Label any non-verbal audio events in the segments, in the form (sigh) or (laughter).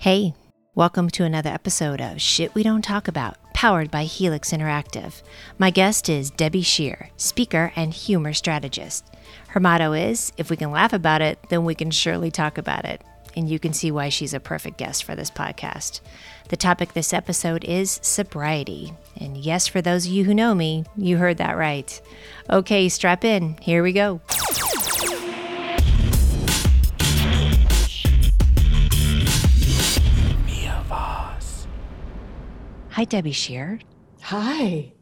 Hey, welcome to another episode of Shit We Don't Talk About, powered by Helix Interactive. My guest is Debbie Shear, speaker and humor strategist. Her motto is if we can laugh about it, then we can surely talk about it. And you can see why she's a perfect guest for this podcast. The topic this episode is sobriety. And yes, for those of you who know me, you heard that right. Okay, strap in. Here we go. Hi, Debbie Shear. Hi.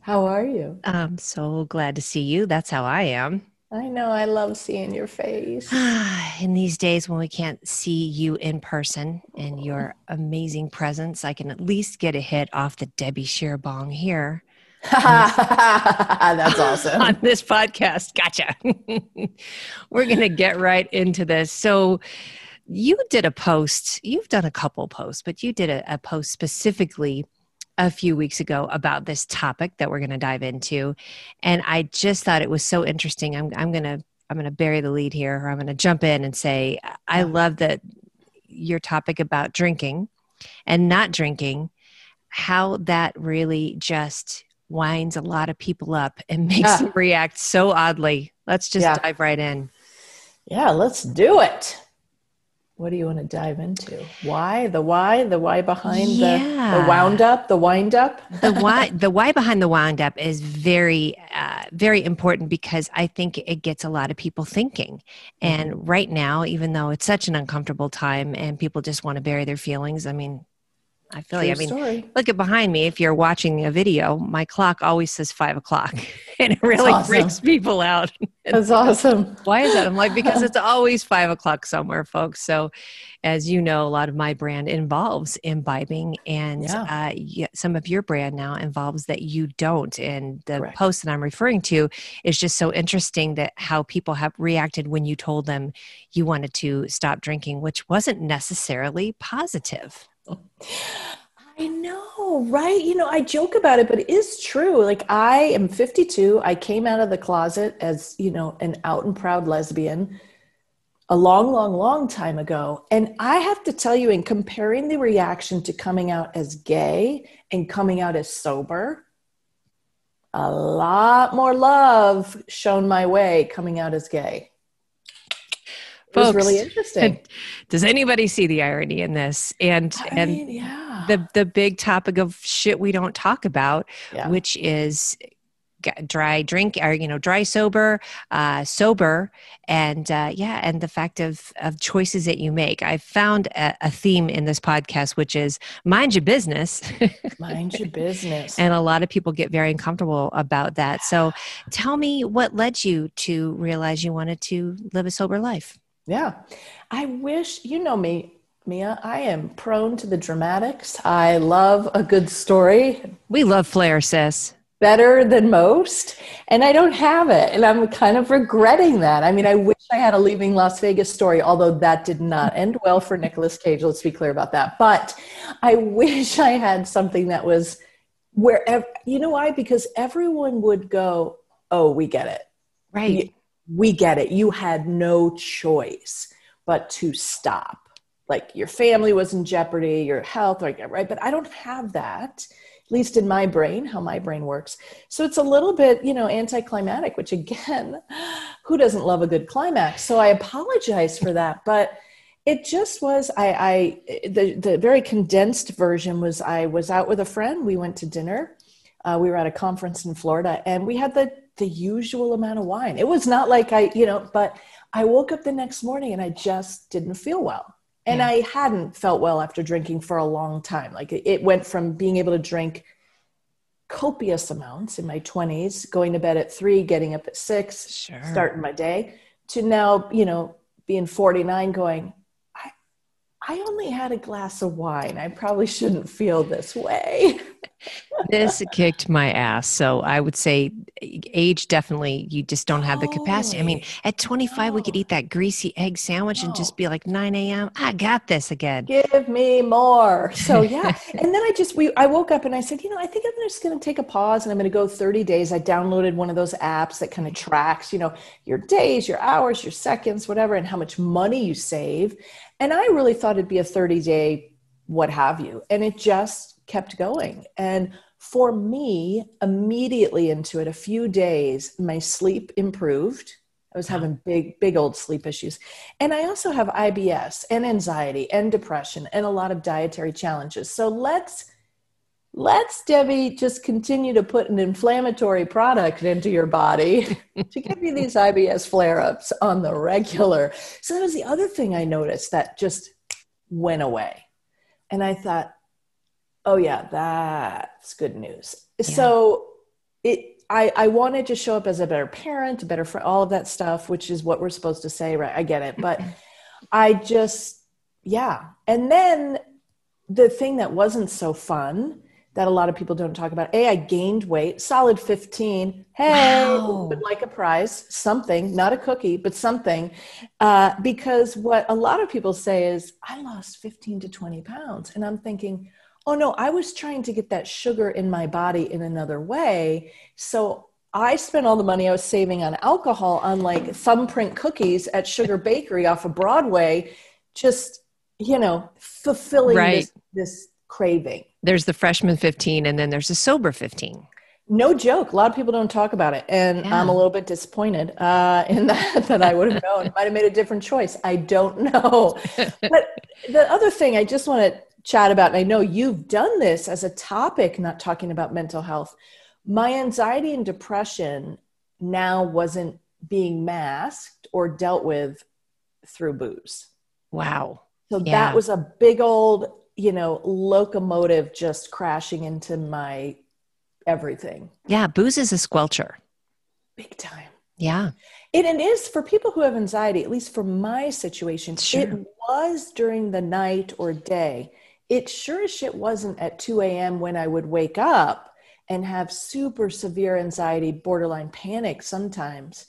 How are you? I'm so glad to see you. That's how I am. I know. I love seeing your face. (sighs) in these days when we can't see you in person and your amazing presence, I can at least get a hit off the Debbie Shear bong here. (laughs) That's awesome. (laughs) on this podcast. Gotcha. (laughs) We're going to get right into this. So, you did a post, you've done a couple posts, but you did a, a post specifically a few weeks ago about this topic that we're going to dive into. And I just thought it was so interesting. I'm, I'm going to I'm going to bury the lead here, or I'm going to jump in and say, I love that your topic about drinking and not drinking, how that really just winds a lot of people up and (laughs) makes yeah. them react so oddly. Let's just yeah. dive right in. Yeah, let's do it what do you want to dive into? Why the why the why behind yeah. the, the wound up the wind up the (laughs) why the why behind the wound up is very uh, very important because I think it gets a lot of people thinking. And mm-hmm. right now, even though it's such an uncomfortable time and people just want to bury their feelings, I mean, I feel True like, I mean, story. look at behind me. If you're watching a video, my clock always says five o'clock, (laughs) and it really awesome. freaks people out. (laughs) That's awesome. (laughs) Why is that? I'm like, because it's always five o'clock somewhere, folks. So, as you know, a lot of my brand involves imbibing, and yeah. uh, some of your brand now involves that you don't. And the Correct. post that I'm referring to is just so interesting that how people have reacted when you told them you wanted to stop drinking, which wasn't necessarily positive. I know, right? You know, I joke about it, but it is true. Like, I am 52. I came out of the closet as, you know, an out and proud lesbian a long, long, long time ago. And I have to tell you, in comparing the reaction to coming out as gay and coming out as sober, a lot more love shown my way coming out as gay. Folks, was really interesting. Does anybody see the irony in this? And I and mean, yeah. the the big topic of shit we don't talk about, yeah. which is dry drink or you know dry sober uh, sober and uh, yeah and the fact of of choices that you make i found a, a theme in this podcast which is mind your business (laughs) mind your business and a lot of people get very uncomfortable about that so (sighs) tell me what led you to realize you wanted to live a sober life yeah. I wish, you know me, Mia, I am prone to the dramatics. I love a good story. We love flair, sis. Better than most. And I don't have it. And I'm kind of regretting that. I mean, I wish I had a leaving Las Vegas story, although that did not end well for Nicolas Cage. Let's be clear about that. But I wish I had something that was wherever, you know why? Because everyone would go, oh, we get it. Right we get it. You had no choice but to stop. Like your family was in jeopardy, your health, right? But I don't have that, at least in my brain, how my brain works. So it's a little bit, you know, anticlimactic, which again, (laughs) who doesn't love a good climax? So I apologize for that. But it just was I, I the, the very condensed version was I was out with a friend. We went to dinner. Uh, we were at a conference in Florida and we had the the usual amount of wine. It was not like I, you know, but I woke up the next morning and I just didn't feel well. And yeah. I hadn't felt well after drinking for a long time. Like it went from being able to drink copious amounts in my 20s, going to bed at three, getting up at six, sure. starting my day, to now, you know, being 49 going, I, only had a glass of wine. I probably shouldn't feel this way. (laughs) this kicked my ass. So I would say age definitely you just don't have the capacity. I mean, oh, at 25 we could eat that greasy egg sandwich no. and just be like 9 a.m. I got this again. Give me more. So yeah. (laughs) and then I just we I woke up and I said, you know, I think I'm just gonna take a pause and I'm gonna go 30 days. I downloaded one of those apps that kind of tracks, you know, your days, your hours, your seconds, whatever, and how much money you save. And I really thought it'd be a 30 day, what have you. And it just kept going. And for me, immediately into it, a few days, my sleep improved. I was having big, big old sleep issues. And I also have IBS and anxiety and depression and a lot of dietary challenges. So let's let's debbie just continue to put an inflammatory product into your body (laughs) to give you these ibs flare-ups on the regular. So that was the other thing i noticed that just went away. And i thought oh yeah that's good news. Yeah. so it I, I wanted to show up as a better parent a better friend all of that stuff which is what we're supposed to say right? I get it. But (laughs) i just yeah. And then the thing that wasn't so fun that a lot of people don't talk about. A, I gained weight, solid 15. Hey, wow. would like a prize, something, not a cookie, but something. Uh, because what a lot of people say is, I lost 15 to 20 pounds. And I'm thinking, oh no, I was trying to get that sugar in my body in another way. So I spent all the money I was saving on alcohol on like thumbprint cookies at Sugar Bakery off of Broadway, just, you know, fulfilling right. this, this craving. There's the freshman 15 and then there's the sober 15. No joke. A lot of people don't talk about it. And yeah. I'm a little bit disappointed uh, in (laughs) that, that I would have known. Might have made a different choice. I don't know. (laughs) but the other thing I just want to chat about, and I know you've done this as a topic, not talking about mental health. My anxiety and depression now wasn't being masked or dealt with through booze. Wow. So yeah. that was a big old you know, locomotive just crashing into my everything. Yeah, booze is a squelcher. Big time. Yeah. It, it is for people who have anxiety, at least for my situation, sure. it was during the night or day. It sure as shit wasn't at 2 a.m. when I would wake up and have super severe anxiety, borderline panic sometimes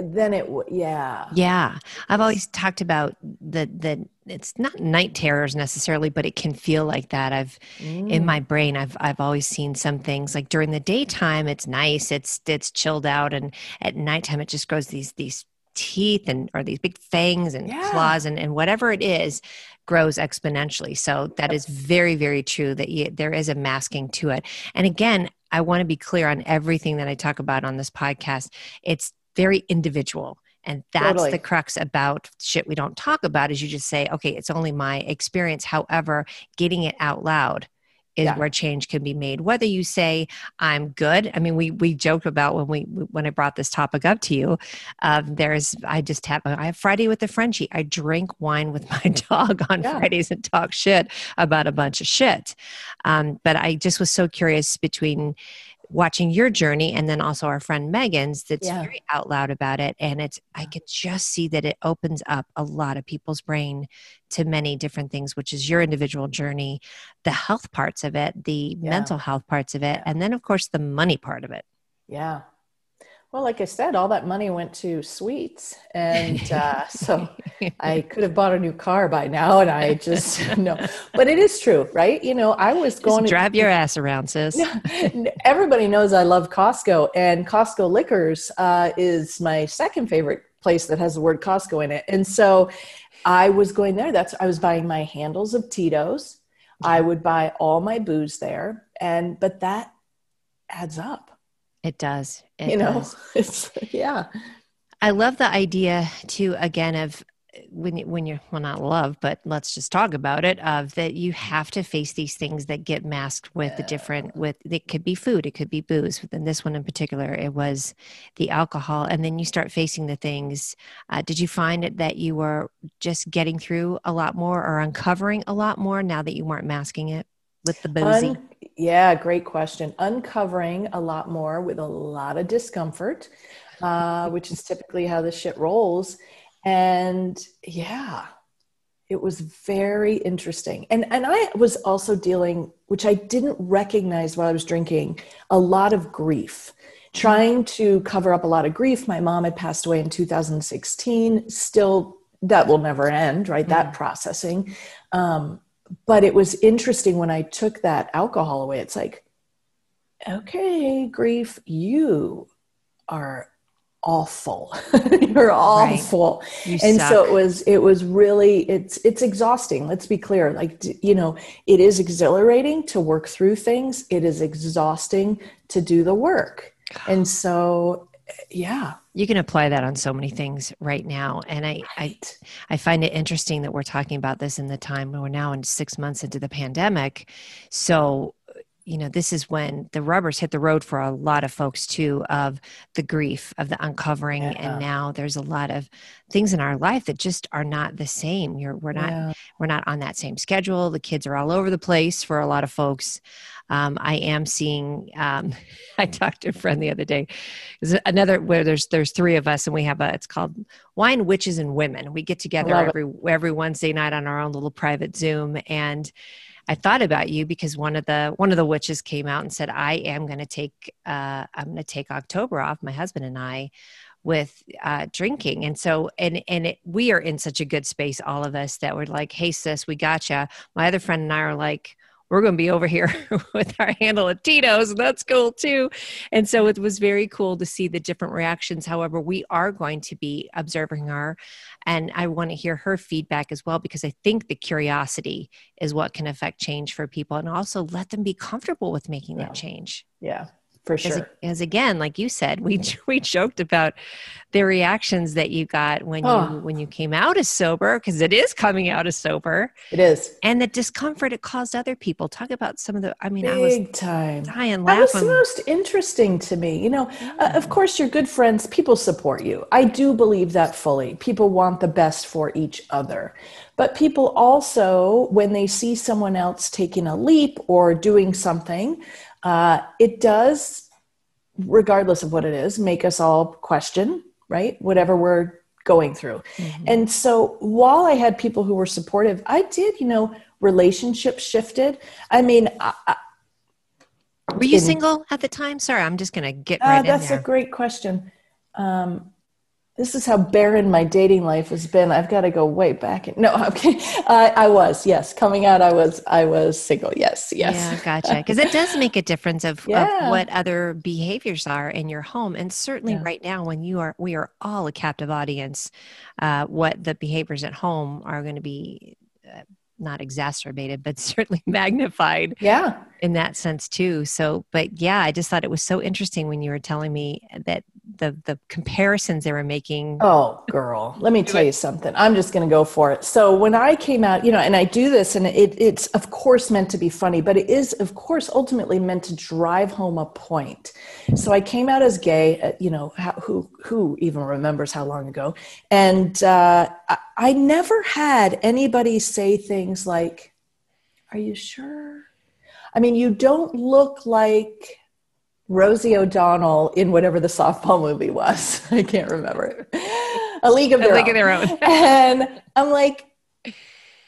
then it yeah. Yeah. I've always talked about the the it's not night terrors necessarily but it can feel like that. I've mm. in my brain i've i've always seen some things like during the daytime it's nice it's it's chilled out and at nighttime it just grows these these teeth and or these big fangs and yeah. claws and, and whatever it is grows exponentially. So that is very very true that you, there is a masking to it. And again i want to be clear on everything that i talk about on this podcast. It's very individual and that's totally. the crux about shit we don't talk about is you just say okay it's only my experience however getting it out loud is yeah. where change can be made whether you say i'm good i mean we we joked about when we when i brought this topic up to you um, there's i just have i have friday with the frenchie i drink wine with (laughs) my dog on yeah. fridays and talk shit about a bunch of shit um, but i just was so curious between watching your journey and then also our friend Megan's that's yeah. very out loud about it. And it's, I can just see that it opens up a lot of people's brain to many different things, which is your individual journey, the health parts of it, the yeah. mental health parts of it, and then, of course, the money part of it. Yeah. Well, like I said, all that money went to sweets. And (laughs) uh, so I could have bought a new car by now. And I just, (laughs) no. But it is true, right? You know, I was going just to drive your ass around, sis. (laughs) Everybody knows I love Costco. And Costco Liquors uh, is my second favorite place that has the word Costco in it. And so I was going there. That's, I was buying my handles of Tito's. I would buy all my booze there. And, but that adds up it does. It you know, does. (laughs) it's yeah. I love the idea too. Again, of when you, when you're well, not love, but let's just talk about it. Of that you have to face these things that get masked with yeah. the different. With it could be food, it could be booze. But then this one in particular, it was the alcohol, and then you start facing the things. Uh, did you find it that you were just getting through a lot more or uncovering a lot more now that you weren't masking it? With the boozy? Un- yeah, great question. Uncovering a lot more with a lot of discomfort, uh, (laughs) which is typically how the shit rolls. And yeah, it was very interesting. And and I was also dealing, which I didn't recognize while I was drinking, a lot of grief. Trying to cover up a lot of grief. My mom had passed away in 2016. Still, that will never end, right? That processing. Um, but it was interesting when I took that alcohol away. It's like, okay, grief, you are awful. (laughs) You're awful. Right. you and suck. so it was it was really it's it's exhausting. Let's be clear. Like you know it is exhilarating to work through things. It is exhausting to do the work. And so yeah you can apply that on so many things right now and I, right. I i find it interesting that we're talking about this in the time when we're now in six months into the pandemic so you know this is when the rubbers hit the road for a lot of folks too of the grief of the uncovering yeah. and now there's a lot of things in our life that just are not the same You're, we're not yeah. we're not on that same schedule the kids are all over the place for a lot of folks um, i am seeing um, (laughs) i talked to a friend the other day there's another where there's there's three of us and we have a it's called wine witches and women we get together every it. every wednesday night on our own little private zoom and I thought about you because one of the one of the witches came out and said, "I am going to take uh, I'm going to take October off." My husband and I with uh, drinking, and so and and it, we are in such a good space, all of us, that we're like, "Hey, sis, we gotcha." My other friend and I are like we're going to be over here (laughs) with our handle of Tito's, and that's cool too. And so it was very cool to see the different reactions. However, we are going to be observing her, and I want to hear her feedback as well because I think the curiosity is what can affect change for people, and also let them be comfortable with making yeah. that change. Yeah for sure. As, as, again, like you said, we (laughs) we joked about the reactions that you got when oh. you when you came out as sober, because it is coming out as sober. It is, and the discomfort it caused other people. Talk about some of the. I mean, Big I was time dying laughing. That was the most interesting to me. You know, yeah. uh, of course, your good friends, people support you. I do believe that fully. People want the best for each other. But people also, when they see someone else taking a leap or doing something, uh, it does, regardless of what it is, make us all question, right? Whatever we're going through. Mm-hmm. And so while I had people who were supportive, I did, you know, relationships shifted. I mean, I, were you in, single at the time? Sorry, I'm just going to get uh, right uh, That's a great question. Um, this is how barren my dating life has been. I've got to go way back. No, (laughs) okay. Uh, I was, yes. Coming out, I was, I was single. Yes, yes. Yeah, gotcha. Because it does make a difference of, (laughs) yeah. of, what other behaviors are in your home, and certainly yeah. right now, when you are, we are all a captive audience. Uh, what the behaviors at home are going to be. Uh, not exacerbated, but (laughs) certainly magnified. Yeah. In that sense too. So, but yeah, I just thought it was so interesting when you were telling me that the the comparisons they were making. Oh, girl, let me tell you something. I'm just going to go for it. So when I came out, you know, and I do this, and it, it's of course meant to be funny, but it is of course ultimately meant to drive home a point. So I came out as gay. Uh, you know, who who even remembers how long ago? And uh, I, I never had anybody say things like, "Are you sure?" I mean, you don't look like Rosie O'Donnell in whatever the softball movie was. (laughs) I can't remember. A League of Their, League Own. Of their Own. (laughs) and I'm like,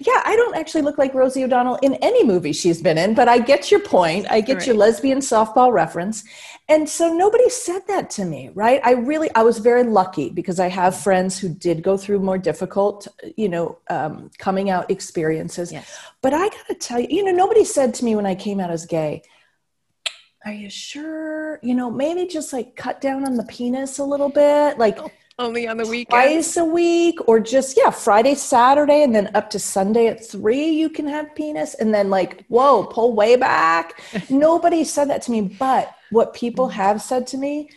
yeah, I don't actually look like Rosie O'Donnell in any movie she's been in, but I get your point. I get right. your lesbian softball reference. And so nobody said that to me, right? I really, I was very lucky because I have friends who did go through more difficult, you know, um, coming out experiences. Yes. But I got to tell you, you know, nobody said to me when I came out as gay, are you sure? You know, maybe just like cut down on the penis a little bit, like oh, only on the weekend, twice a week, or just yeah, Friday, Saturday, and then up to Sunday at three, you can have penis, and then like whoa, pull way back. (laughs) Nobody said that to me, but what people mm. have said to me,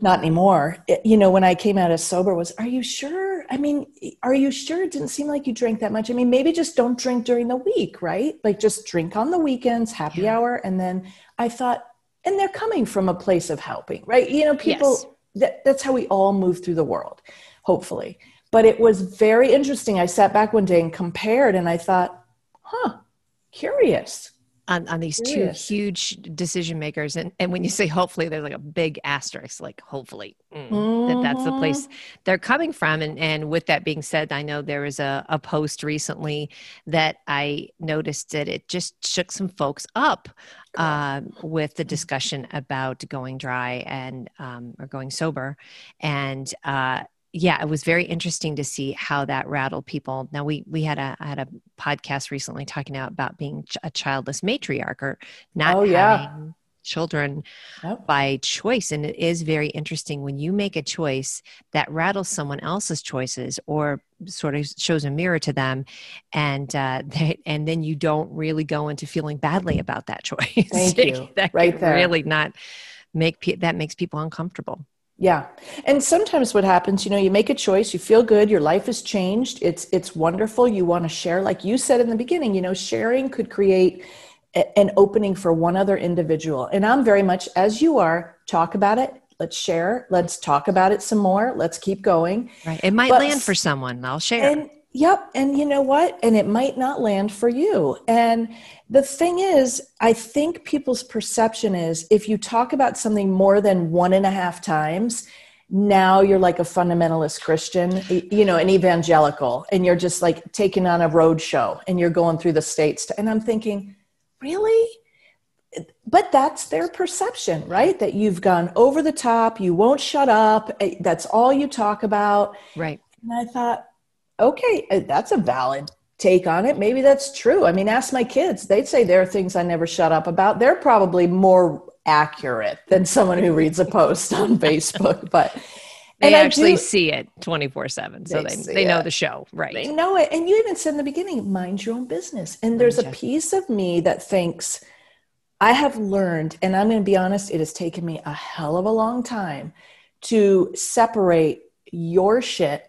not anymore. It, you know, when I came out as sober, was are you sure? I mean, are you sure? It didn't seem like you drank that much. I mean, maybe just don't drink during the week, right? Like just drink on the weekends, happy yeah. hour, and then I thought, and they're coming from a place of helping, right? You know, people, yes. that, that's how we all move through the world, hopefully. But it was very interesting. I sat back one day and compared, and I thought, huh, curious on, on these two huge decision makers and, and when you say hopefully there's like a big asterisk like hopefully mm, mm-hmm. that that's the place mm-hmm. they're coming from and and with that being said i know there was a, a post recently that i noticed that it just shook some folks up um, with the discussion about going dry and um, or going sober and uh, yeah, it was very interesting to see how that rattled people. Now we we had a I had a podcast recently talking about being a childless matriarch or not oh, yeah. having children Yep. by choice. And it is very interesting when you make a choice that rattles someone else's choices or sort of shows a mirror to them, and uh, (laughs) they, and then you don't really go into feeling badly about that (laughs) choice. Thank you. that Right there. really not make pe- that makes people uncomfortable. Yeah. And sometimes what happens, you know, you make a choice, you feel good, your life has changed. It's it's wonderful. You want to share like you said in the beginning, you know, sharing could create a- an opening for one other individual. And I'm very much as you are, talk about it, let's share, let's talk about it some more, let's keep going. Right. It might But- land for someone. I'll share. And yep, and you know what? And it might not land for you. And the thing is, I think people's perception is if you talk about something more than one and a half times, now you're like a fundamentalist Christian, you know, an evangelical, and you're just like taking on a road show and you're going through the states. To, and I'm thinking, really? But that's their perception, right? That you've gone over the top, you won't shut up, eh, that's all you talk about. right. And I thought, okay, uh, that's a valid take on it. Maybe that's true. I mean, ask my kids. They'd say there are things I never shut up about. They're probably more accurate than someone who reads a post on (laughs) Facebook. But They actually do- see it 24 7. So They they, they know it. the show. Right. they know it. And you even said in the beginning, mind your own business. And there's a piece of me that thinks, I have learned, and I'm going to be honest, it has taken me a hell of a long time to separate your shit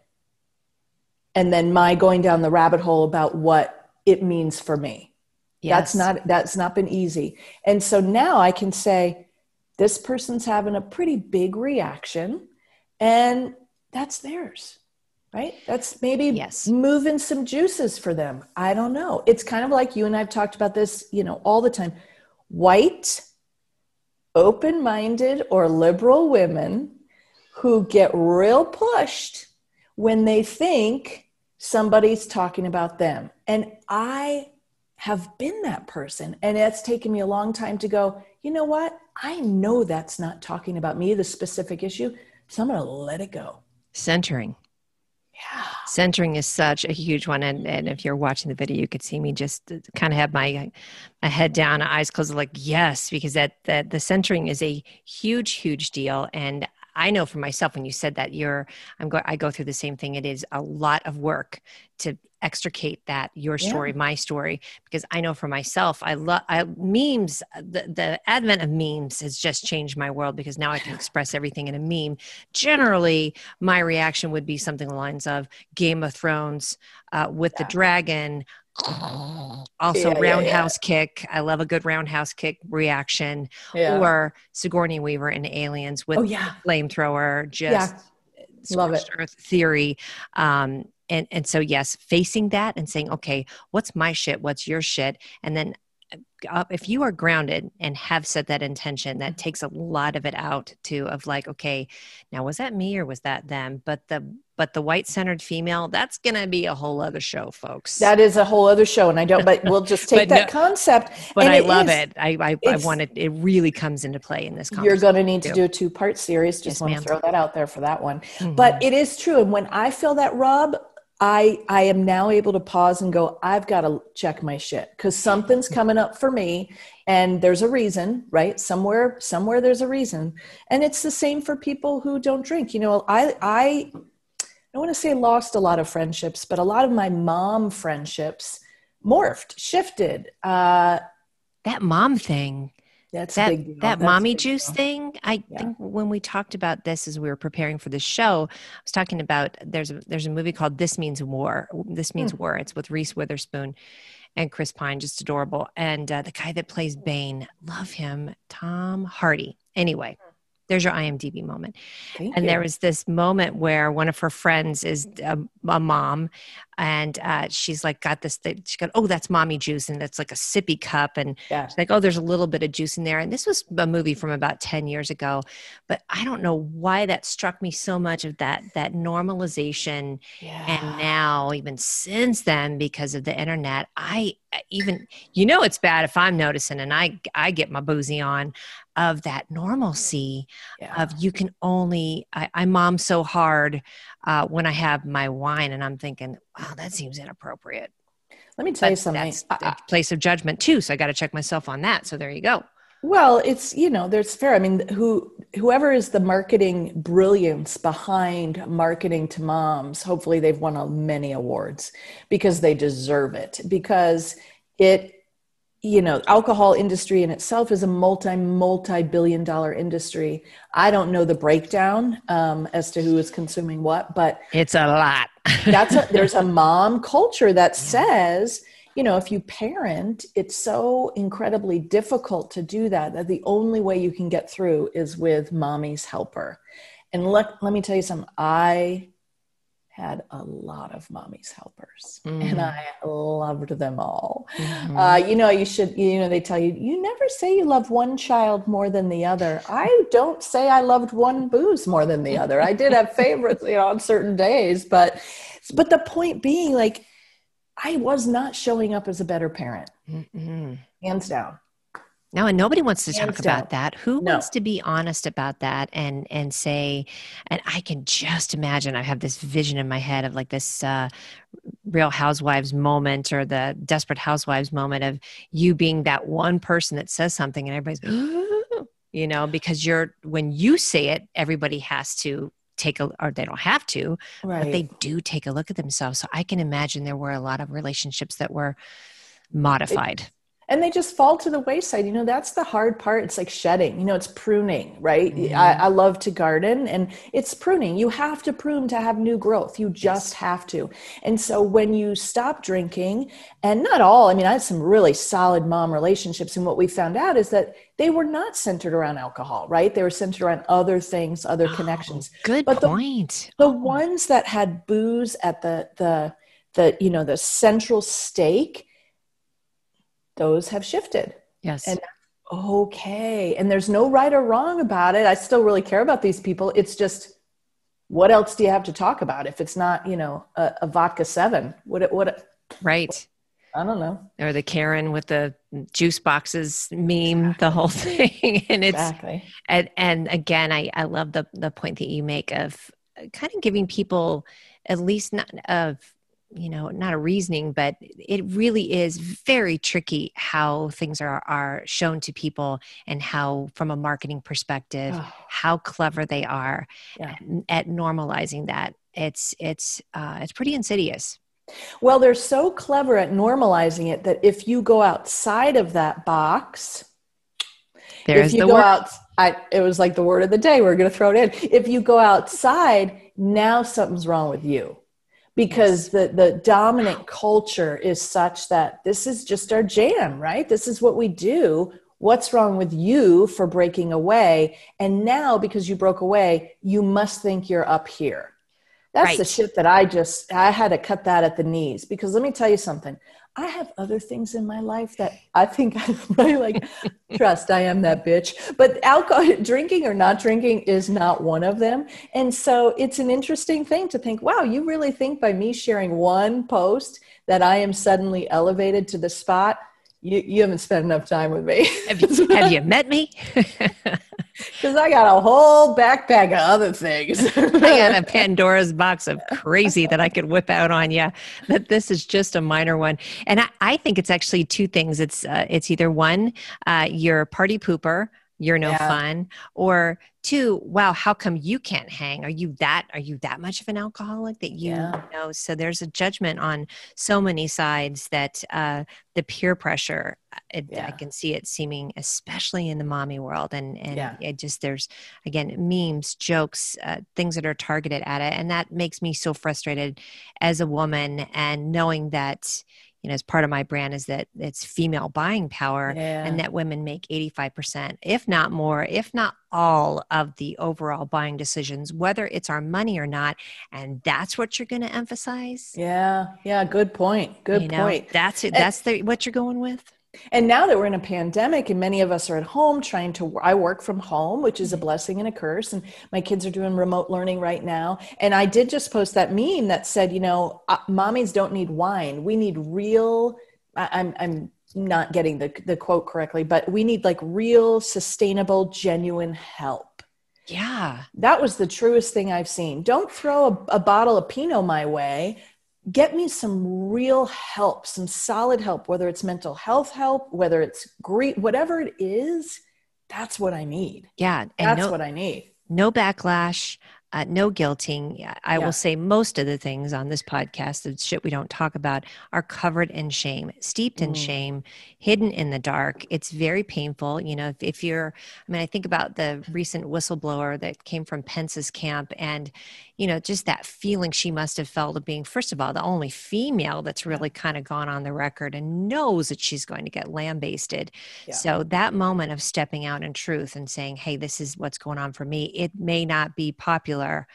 and then my going down the rabbit hole about what it means for me. That's not that's not been easy. And so now I can say this person's having a pretty big reaction and that's theirs. Right? That's maybe Yes. moving some juices for them. I don't know. It's kind of like you and I've talked about this, you know, all the time. White open-minded or liberal women who get real pushed when they think somebody's talking about them. And I have been that person. And it's taken me a long time to go, you know what? I know that's not talking about me, the specific issue. So I'm going to let it go. Centering. Yeah. Centering is such a huge one. And, and if you're watching the video, you could see me just uh, kind of have my, my head down, eyes closed, like, yes, because that, that the centering is a huge, huge deal. And I know for myself, when you said that, you're, I'm go, I go through the same thing. It is a lot of work to extricate that your Yeah. story, my story, because I know for myself, I love I, memes. The, the advent of memes has just changed my world because now I can (laughs) express everything in a meme. Generally, my reaction would be something the lines of Game of Thrones uh, with the dragon. (laughs) Also, Yeah, yeah, roundhouse kick. I love a good roundhouse kick reaction. Or Sigourney Weaver in Aliens with oh, yeah. flamethrower, just Love it. earth theory. Um, and, and so, yes, facing that and saying, okay, what's my shit? What's your shit? And then if you are grounded and have set that intention, that takes a lot of it out to of like, okay, now was that me or was that them? But the but the white centered female, that's gonna be a whole other show, folks. That is a whole other show. And I don't, but we'll just (laughs) take that no- concept. but and I love is- it. I I, I want it. It really comes into play in this You're going to need to do a two part series. Just Yes, want to throw that out there for that one. Mhm. But it is true. And when I feel that rub, I I am now able to pause and go, I've got to check my shit because something's coming up for me. And there's a reason, right? Somewhere, somewhere there's a reason. And it's the same for people who don't drink. You know, I I I don't want to say lost a lot of friendships, but a lot of my mom friendships morphed, shifted. Uh that mom thing that's that a big deal. that mommy juice deal. thing i Yeah. think when we talked about this as we were preparing for the show i was talking about there's a there's a movie called this means war this means Hmm. war it's with reese witherspoon and chris pine just adorable and uh, the guy that plays bane love him tom hardy anyway there's your imdb moment Thank and you. there was this moment where one of her friends is a, a mom and uh, she's like got this thing she got oh that's mommy juice and that's like a sippy cup and yeah. She's like, oh, there's a little bit of juice in there. And this was a movie from about 10 years ago. But I don't know why that struck me so much of that that normalization. Yeah. And now, even since then, because of the internet, I even you know it's bad if I'm noticing and I I get my boozy on of that normalcy yeah. of you can only I, I mom so hard uh, when I have my wine and I'm thinking, wow, that seems inappropriate. Let me tell you something. that's a place of judgment too. So I got to check myself on that. So there you go. Well, it's you know, there's fair. I mean, who whoever is the marketing brilliance behind marketing to moms, hopefully they've won many awards because they deserve it. Because it you know alcohol industry in itself is a multi multi billion dollar industry. I don't know the breakdown um, as to who is consuming what but it's a lot. (laughs) that's a, there's a mom culture that says you know if you parent it's so incredibly difficult to do that that the only way you can get through is with mommy's helper. And let, let me tell you something. I had a lot of mommy's helpers mm. and I loved them all. Mm-hmm. Uh, you know, you should, you know, they tell you, you never say you love one child more than the other. I don't say I loved one booze more than the other. I did have favorites, you know, on certain days, but, but the point being like, I was not showing up as a better parent, mm-hmm. hands down. No, and nobody wants to talk about that. Who no. wants to be honest about that and and say, and I can just imagine. I have this vision in my head of like this uh, Real Housewives moment or the Desperate Housewives moment of you being that one person that says something and everybody's, (gasps) you know, because you're when you say it, everybody has to take a or they don't have to, right. but they do take a look at themselves. So I can imagine there were a lot of relationships that were modified. It, and they just fall to the wayside. You know that's the hard part. It's like shedding you know it's pruning right? Mm-hmm. I, I, love to garden and it's pruning. You have to prune to have new growth. You just yes. have to. And so when you stop drinking and not all i mean i had some really solid mom relationships and what we found out is that they were not centered around alcohol right? They were centered around other things other oh, connections. good but point. the, the ones that had booze at the the the you know the central stake those have shifted. Yes. And okay. And there's no right or wrong about it. I still really care about these people. It's just what else do you have to talk about if it's not, you know, a, a vodka seven? What what right. I don't know. Or the Karen with the juice boxes meme, the whole (laughs) thing. and it's exactly. and and again, I, I love the the point that you make of kind of giving people at least not of you know not a reasoning but it really is very tricky how things are are shown to people and how from a marketing perspective oh. how clever they are yeah. at, at, normalizing that it's it's uh, it's pretty insidious well they're so clever at normalizing it that if you go outside of that box there's if you the go word. out I, it was like the word of the day we're going to throw it in if you go outside now something's wrong with you because the the dominant culture is such that this is just our jam right? This is what we do. What's wrong with you for breaking away? And now because you broke away you must think you're up here. That's right. the shit that i just i had to cut that at the knees. Because let me tell you something I have other things in my life that I think I (laughs) really like. trust, I am that bitch. But alcohol, (laughs) drinking or not drinking is not one of them. And so it's an interesting thing to think, wow, you really think by me sharing one post that I am suddenly elevated to the spot? You, you haven't spent enough time with me. have, you, have you met me? (laughs) Because I got a whole backpack of other things. (laughs) I got a Pandora's box of crazy that I could whip out on you. That this is just a minor one, and I, I think it's actually two things. It's uh, it's either one, uh, you're a party pooper, you're no yeah. fun or two wow how come you can't hang are you that are you that much of an alcoholic that you yeah. know so there's a judgment on so many sides that uh, the peer pressure uh, it, yeah. i can see it seeming especially in the mommy world and and yeah. it just there's again memes jokes uh, things that are targeted at it and that makes me so frustrated as a woman and knowing that you know, as part of my brand is that it's female buying power yeah. and that women make 85%, if not more, if not all of the overall buying decisions, whether it's our money or not. And that's what you're going to emphasize. Yeah. Yeah. Good point. Good you point. That's it. Eh that's the, what you're going with. And now that we're in a pandemic and many of us are at home trying to, I work from home, which is a mm-hmm. blessing and a curse. And my kids are doing remote learning right now. And I did just post that meme that said, you know, uh, mommies don't need wine. We need real, I'm, I'm not getting the, the quote correctly, but we need like real, sustainable, genuine help. Yeah. That was the truest thing I've seen. Don't throw a, a bottle of Pinot my way get me some real help, some solid help, whether it's mental health help, whether it's grief, whatever it is, that's what I need. Yeah. And that's no, what I need. No backlash uh, no guilting. I yeah. will say most of the things on this podcast, the shit we don't talk about, are covered in shame, steeped in mm. shame, hidden in the dark. It's very painful. You know, if, if, you're, I mean, I think about the recent whistleblower that came from Pence's camp and, you know, just that feeling she must have felt of being, first of all, the only female that's really kind of gone on the record and knows that she's going to get lambasted. Yeah. So that moment of stepping out in truth and saying, hey, this is what's going on for me, it may not be popular popular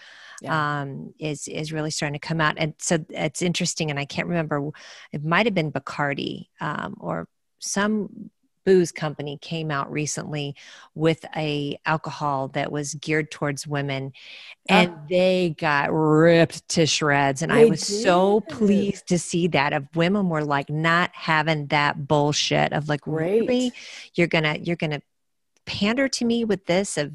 yeah. um, is is really starting to come out. And so it's interesting, and I can't remember. It might have been Bacardi um, or some booze company came out recently with a alcohol that was geared towards women and uh, they got ripped to shreds and i was did. so pleased to see that of women were like not having that bullshit of like Great. really you're gonna you're gonna pander to me with this of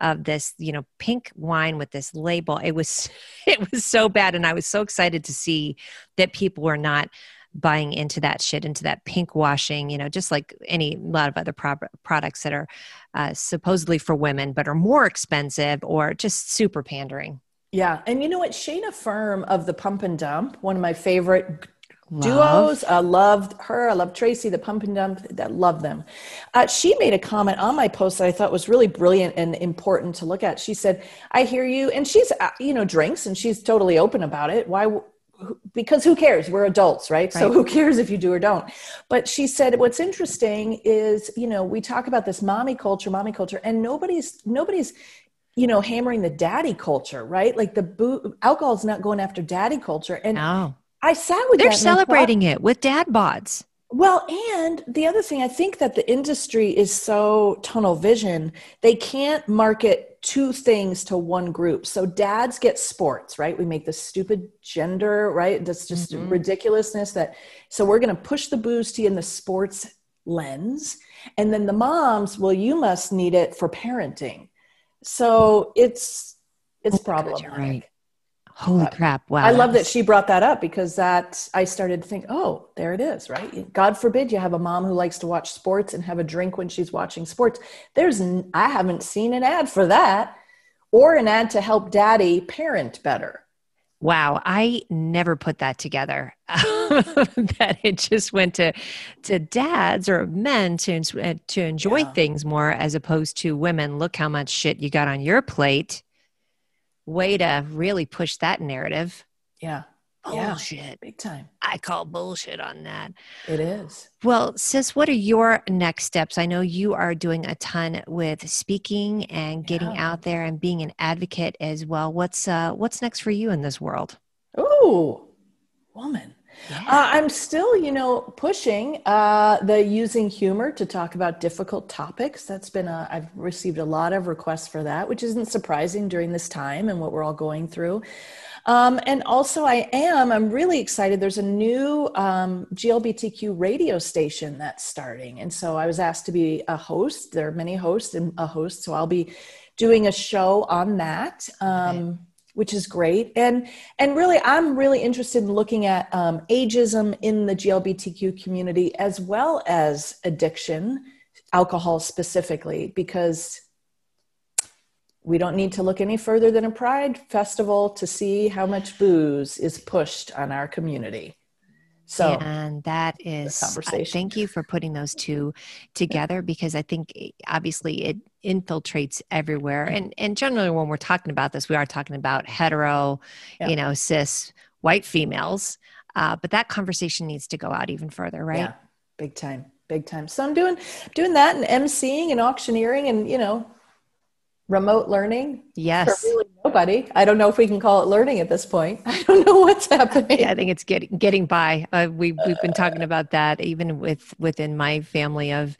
of this you know pink wine with this label. It was (laughs) it was so bad and i was so excited to see that people were not buying into that shit into that pink washing you know just like any lot of other pro- products that are uh, supposedly for women but are more expensive or just super pandering. Yeah and you know what? Shayna Ferm of the pump and dump one of my favorite Love. duos. I loved her. I love Tracy, the pump and dump. I love them. Uh, she made a comment on my post that I thought was really brilliant and important to look at. She said, "I hear you," and she's uh, you know drinks and she's totally open about it. Why? Because who cares? We're adults, right? right? So who cares if you do or don't? But she said, what's interesting is you know we talk about this mommy culture, mommy culture, and nobody's nobody's you know hammering the daddy culture right like the boo- alcohol is not going after daddy culture and no. I sat with They're celebrating thought, it with dad bods. Well, and the other thing, I think that the industry is so tunnel vision, they can't market two things to one group. So dads get sports, right? We make this stupid gender, right? That's just mm-hmm. ridiculousness that so we're going to push the booze to you in the sports lens. And then the moms, well, you must need it for parenting. So it's it's oh problematic. God, right. Holy uh, crap. Wow. I love that she brought that up because that I started to think, oh, there it is, right? God forbid you have a mom who likes to watch sports and have a drink when she's watching sports. There's, I haven't seen an ad for that or an ad to help daddy parent better. Wow, I never put that together. (laughs) that it just went to to dads or men to uh, to enjoy yeah. things more as opposed to women. Look how much shit you got on your plate way to really push that narrative. Yeah. Bullshit. Yeah, big time. I call bullshit on that. It is. Well, sis, what are your next steps? I know you are doing a ton with speaking and getting yeah. out there and being an advocate as well. What's uh what's next for you in this world? Oh, woman. Yeah. Uh, I'm still, you know, pushing uh, the using humor to talk about difficult topics. That's been a, I've received a lot of requests for that, which isn't surprising during this time and what we're all going through. Um, and also, I am, I'm really excited. There's a new um, GLBTQ radio station that's starting. And so I was asked to be a host. There are many hosts and a host. So I'll be doing a show on that. Um, okay which is great. And and really i'm really interested in looking at um, ageism in the glbtq community as well as addiction alcohol specifically because we don't need to look any further than a pride festival to see how much booze is pushed on our community so, and that is conversation. thank you for putting those two together because I think eh, obviously it infiltrates everywhere. And and generally when we're talking about this, we are talking about hetero, yeah. you know, cis white females. Uh, but that conversation needs to go out even further, right? Yeah, big time, big time. So I'm doing doing that and emceeing and auctioneering and you know remote learning yes. really nobody. I don't know if we can call it learning at this point. (laughs) I don't know what's happening. Yeah, i think it's getting getting by. Uh, we, we've been talking about that even with within my family of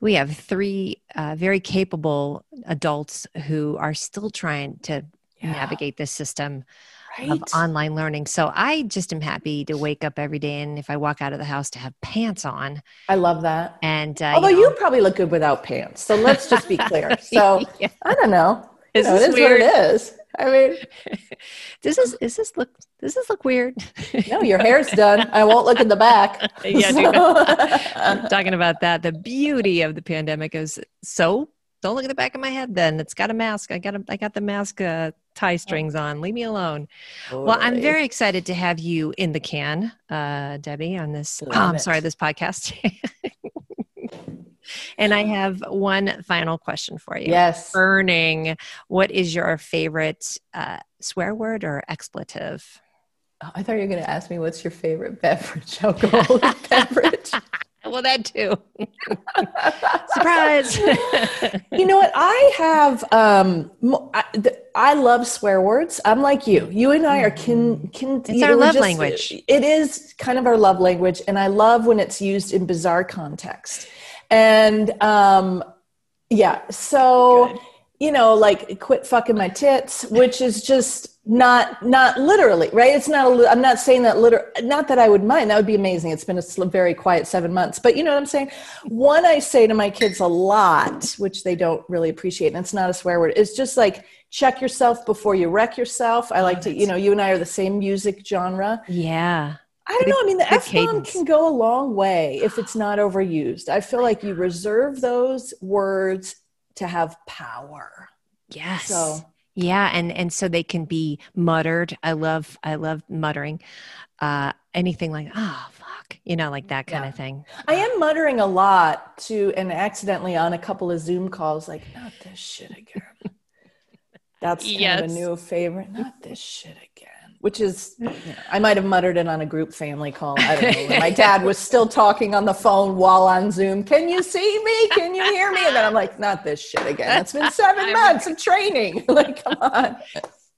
we have three uh, very capable adults who are still trying to yeah. navigate this system right. of online learning. So I just am happy to wake up every day and if I walk out of the house to have pants on. I love that. And uh, although you, know, you, probably look good without pants, so let's just be clear. (laughs) So (laughs) yeah. I don't know. Is know, it is weird? what it is. I mean, (laughs) does this is this look does this look weird? no, your hair's done. I won't look in the back. yeah, so. I'm talking about that. The beauty of the pandemic is so Don't look at the back of my head. Then it's got a mask. I got a, I got the mask uh, tie strings on. Leave me alone. Well, I'm very excited to have you in the can, uh, Debbie, on this. Oh, I'm sorry, this podcast. (laughs) and I have one final question for you. Yes. Burning. What is your favorite uh, swear word or expletive? Oh, I thought you were going to ask me what's your favorite beverage, alcoholic (laughs) beverage. (laughs) Well, that too. (laughs) Surprise. (laughs) you know what? I have, um, I, I, love swear words. I'm like you. You and I are kin. kin it's our love just, language. It is kind of our love language. And I love when it's used in bizarre context. And um, yeah, so. Good you know, like quit fucking my tits, which is just not not literally right. It's not. A, I'm not saying that liter. Not that I would mind. That would be amazing. It's been a very quiet seven months, but you know what I'm saying. One I say to my kids a lot, which they don't really appreciate, and it's not a swear word. It's just like check yourself before you wreck yourself. I like to, you know, you and I are the same music genre. Yeah. I don't know. I mean, the F bomb can go a long way if it's not overused. I feel like you reserve those words to have power. Yes. So yeah, and and so they can be muttered. I love I love muttering. Uh anything like oh fuck, you know, like that kind yeah. of thing. I am muttering a lot to and accidentally on a couple of Zoom calls, like, not this shit again. (laughs) That's kind yes. of a new favorite. Not this shit again which is you know, I might have muttered it on a group family call. I don't know. my dad was (laughs) still talking on the phone while on Zoom. Can you see me? Can you hear me? And then I'm like, not this shit again. It's been (laughs) seven months of training. (laughs) like, come on.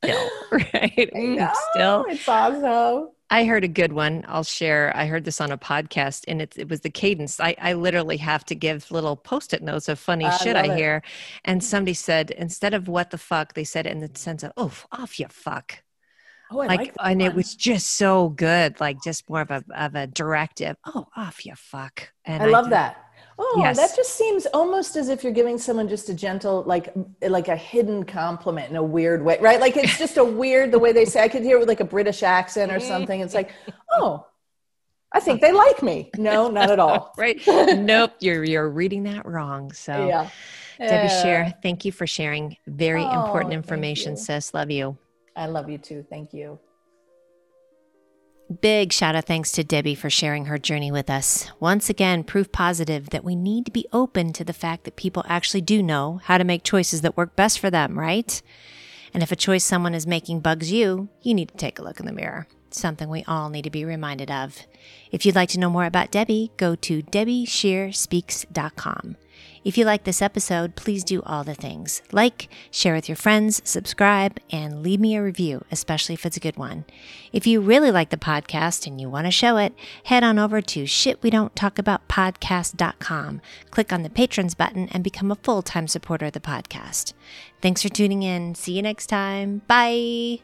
Still, right? Mm, still, it's awesome. I heard a good one. I'll share. I heard this on a podcast, and it, it was the cadence. I, I literally have to give little post-it notes of funny I shit I it. hear. And somebody said instead of "what the fuck," they said in the sense of "oh, off you fuck." Oh, I like, like and one. it was just so good, like just more of a of a directive. Oh, ah, off you fuck. And I love that. Oh, yes. that just seems almost as if you're giving someone just a gentle, like eh, like a hidden compliment in a weird way, right? Like it's just a weird the way they say. I could hear it with like a British accent or something. It's like, oh, I think they like me. No, not at all. (laughs) right? nope, you're you're reading that wrong. So yeah. Debbie Scher, thank you for sharing very oh, important information, sis. Love you. I love you too. Thank you. Big shout out thanks to Debbie for sharing her journey with us. Once again, proof positive that we need to be open to the fact that people actually do know how to make choices that work best for them, right? And if a choice someone is making bugs you, you need to take a look in the mirror. Something we all need to be reminded of. If you'd like to know more about Debbie, go to debbiescherspeaks.com. If you like this episode, please do all the things like, share with your friends, subscribe, and leave me a review, especially if it's a good one. If you really like the podcast and you want to show it, head on over to shitwedon'ttalkaboutpodcast.com, click on the patrons button, and become a full time supporter of the podcast. Thanks for tuning in. See you next time. Bye.